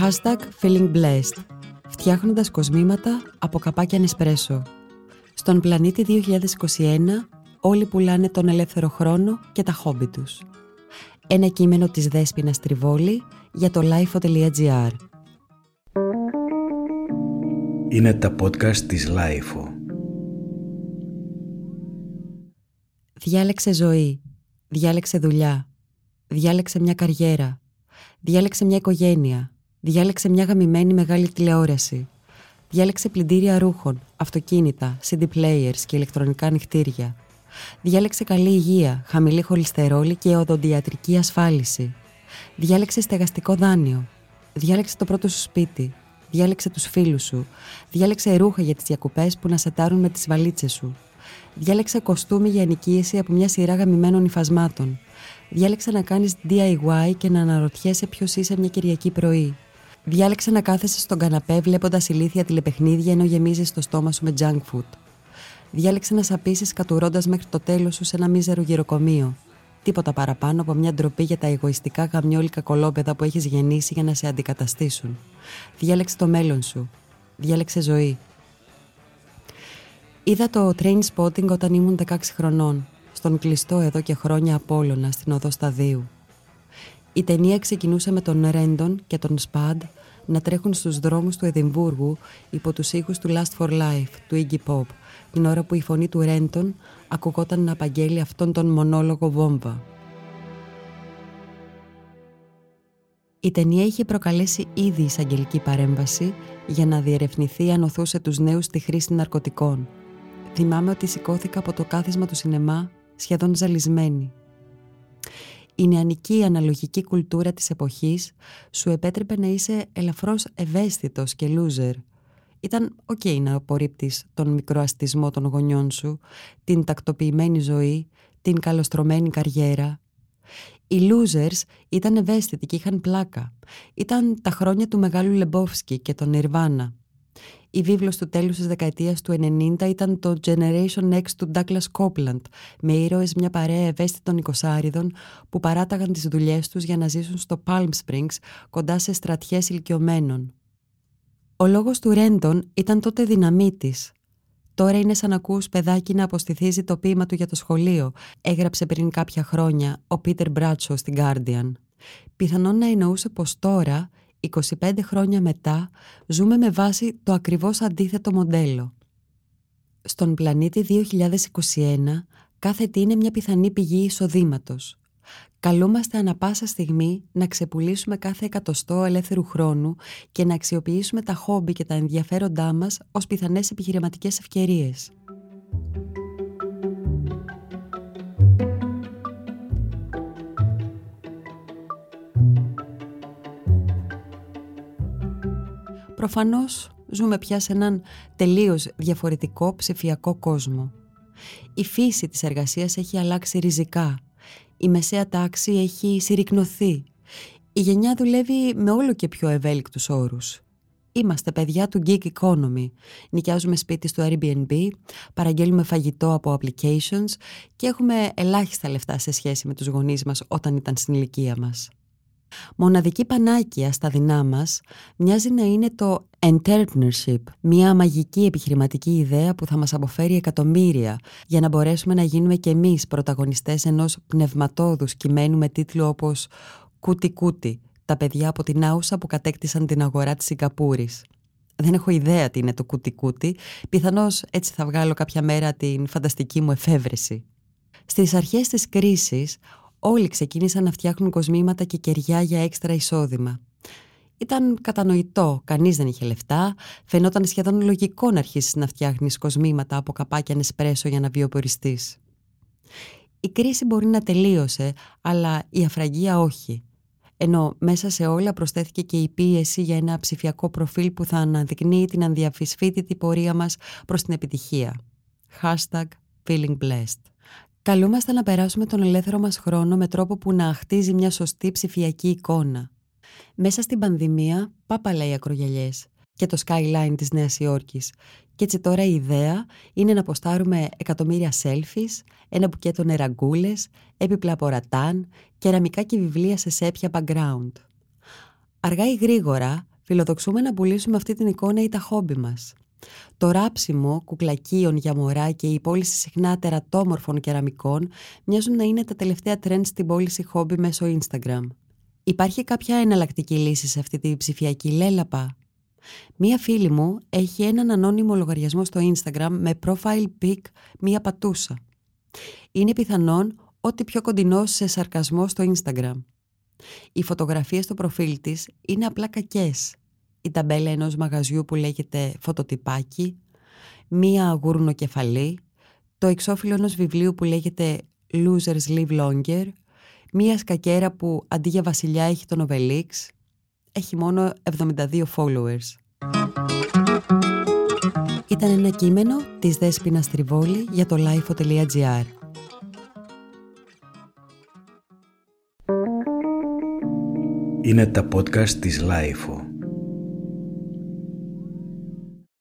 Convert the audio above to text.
Hashtag feeling blessed. Φτιάχνοντας κοσμήματα από καπάκια Νεσπρέσο. Στον πλανήτη 2021 όλοι πουλάνε τον ελεύθερο χρόνο και τα χόμπι τους. Ένα κείμενο της Δέσποινας Τριβόλη για το lifeo.gr Είναι τα podcast της Lifeo. Διάλεξε ζωή. Διάλεξε δουλειά. Διάλεξε μια καριέρα. Διάλεξε μια οικογένεια. Διάλεξε μια γαμημένη μεγάλη τηλεόραση. Διάλεξε πλυντήρια ρούχων, αυτοκίνητα, CD players και ηλεκτρονικά ανοιχτήρια. Διάλεξε καλή υγεία, χαμηλή χολυστερόλη και οδοντιατρική ασφάλιση. Διάλεξε στεγαστικό δάνειο. Διάλεξε το πρώτο σου σπίτι. Διάλεξε τους φίλους σου. Διάλεξε ρούχα για τις διακοπές που να σετάρουν με τις βαλίτσες σου. Διάλεξε κοστούμι για ενοικίαση από μια σειρά γαμημένων υφασμάτων. Διάλεξε να κάνεις DIY και να αναρωτιέσαι ποιος είσαι μια Κυριακή πρωί. Διάλεξε να κάθεσαι στον καναπέ βλέποντας ηλίθια τηλεπαιχνίδια ενώ γεμίζεις το στόμα σου με junk food. Διάλεξε να σαπίσεις κατουρώντας μέχρι το τέλος σου σε ένα μίζερο γυροκομείο. Τίποτα παραπάνω από μια ντροπή για τα εγωιστικά γαμιόλικα κολόπεδα που έχεις γεννήσει για να σε αντικαταστήσουν. Διάλεξε το μέλλον σου. Διάλεξε ζωή. Είδα το train spotting όταν ήμουν 16 χρονών, στον κλειστό εδώ και χρόνια Απόλλωνα στην οδό Σταδίου. Η ταινία ξεκινούσε με τον Ρέντον και τον Σπαντ να τρέχουν στους δρόμους του Εδιμβούργου υπό τους ήχους του Last for Life, του Iggy Pop, την ώρα που η φωνή του Ρέντον ακουγόταν να απαγγέλει αυτόν τον μονόλογο βόμβα. Η ταινία είχε προκαλέσει ήδη εισαγγελική παρέμβαση για να διερευνηθεί αν ωθούσε τους νέους στη χρήση ναρκωτικών. Θυμάμαι ότι σηκώθηκα από το κάθισμα του σινεμά σχεδόν ζαλισμένη. Η νεανική αναλογική κουλτούρα της εποχής σου επέτρεπε να είσαι ελαφρώς ευαίσθητος και loser. Ήταν οκ να απορρίπτεις τον μικροαστισμό των γονιών σου, την τακτοποιημένη ζωή, την καλοστρωμένη καριέρα. Οι losers ήταν ευαίσθητοι και είχαν πλάκα. Ήταν τα χρόνια του μεγάλου Λεμπόφσκι και τον Ιρβάνα. Η βίβλος του τέλους της δεκαετίας του 90 ήταν το Generation X του Douglas Copeland, με ήρωες μια παρέα ευαίσθητων οικοσάριδων που παράταγαν τις δουλειές τους για να ζήσουν στο Palm Springs, κοντά σε στρατιές ηλικιωμένων. Ο λόγος του Ρέντον ήταν τότε δυναμίτης. Τώρα είναι σαν να ακούς παιδάκι να αποστηθίζει το ποίημα του για το σχολείο, έγραψε πριν κάποια χρόνια ο Πίτερ Μπράτσο στην Guardian. Πιθανόν να εννοούσε πως τώρα 25 χρόνια μετά ζούμε με βάση το ακριβώς αντίθετο μοντέλο. Στον πλανήτη 2021 κάθε τι είναι μια πιθανή πηγή εισοδήματος. Καλούμαστε ανα πάσα στιγμή να ξεπουλήσουμε κάθε εκατοστό ελεύθερου χρόνου και να αξιοποιήσουμε τα χόμπι και τα ενδιαφέροντά μας ως πιθανές επιχειρηματικές ευκαιρίες. Προφανώς ζούμε πια σε έναν τελείως διαφορετικό ψηφιακό κόσμο. Η φύση της εργασίας έχει αλλάξει ριζικά. Η μεσαία τάξη έχει συρρυκνωθεί. Η γενιά δουλεύει με όλο και πιο ευέλικτους όρους. Είμαστε παιδιά του gig economy. Νοικιάζουμε σπίτι στο Airbnb, παραγγέλνουμε φαγητό από applications και έχουμε ελάχιστα λεφτά σε σχέση με τους γονείς μας όταν ήταν στην ηλικία μας. Μοναδική πανάκια στα δεινά μας μοιάζει να είναι το entrepreneurship, μια μαγική επιχειρηματική ιδέα που θα μας αποφέρει εκατομμύρια για να μπορέσουμε να γίνουμε και εμείς πρωταγωνιστές ενός πνευματόδους κειμένου με τίτλο όπως «Κούτι κούτι», τα παιδιά από την Άουσα που κατέκτησαν την αγορά της Σιγκαπούρης. Δεν έχω ιδέα τι είναι το κούτι κούτι, πιθανώς έτσι θα βγάλω κάποια μέρα την φανταστική μου εφεύρεση. Στις αρχές της κρίσης, Όλοι ξεκίνησαν να φτιάχνουν κοσμήματα και κεριά για έξτρα εισόδημα. Ήταν κατανοητό, κανείς δεν είχε λεφτά, φαινόταν σχεδόν λογικό να αρχίσεις να φτιάχνεις κοσμήματα από καπάκια νεσπρέσο για να βιοποριστείς. Η κρίση μπορεί να τελείωσε, αλλά η αφραγία όχι. Ενώ μέσα σε όλα προσθέθηκε και η πίεση για ένα ψηφιακό προφίλ που θα αναδεικνύει την ανδιαφυσφίτητη πορεία μας προς την επιτυχία. Hashtag feeling blessed. Καλούμαστε να περάσουμε τον ελεύθερο μας χρόνο με τρόπο που να χτίζει μια σωστή ψηφιακή εικόνα. Μέσα στην πανδημία, πάπα λέει ακρογελιές και το skyline της Νέας Υόρκης. Και έτσι τώρα η ιδέα είναι να ποστάρουμε εκατομμύρια selfies, ένα μπουκέτο νεραγκούλες, έπιπλα από ρατάν, κεραμικά και βιβλία σε σέπια background. Αργά ή γρήγορα Φιλοδοξούμε να πουλήσουμε αυτή την εικόνα ή τα χόμπι μας. Το ράψιμο κουκλακίων για μωρά και η πώληση συχνά τερατόμορφων κεραμικών μοιάζουν να είναι τα τελευταία trends στην πώληση χόμπι μέσω Instagram. Υπάρχει κάποια εναλλακτική λύση σε αυτή τη ψηφιακή λέλαπα; Μία φίλη μου έχει έναν ανώνυμο λογαριασμό στο Instagram με profile pic μία πατούσα. Είναι πιθανόν ότι πιο κοντινό σε σαρκασμό στο Instagram. Οι φωτογραφίες στο προφίλ της είναι απλά κακές. Η ταμπέλα ενός μαγαζιού που λέγεται φωτοτυπάκι, μία γούρνο κεφαλή, το εξώφυλλο ενός βιβλίου που λέγεται Losers Live Longer, μία σκακέρα που αντί για βασιλιά έχει τον Obelix, έχει μόνο 72 followers. Ήταν ένα κείμενο της Δέσποινα Τριβόλη για το lifeo.gr. Είναι τα podcast της Lifeo.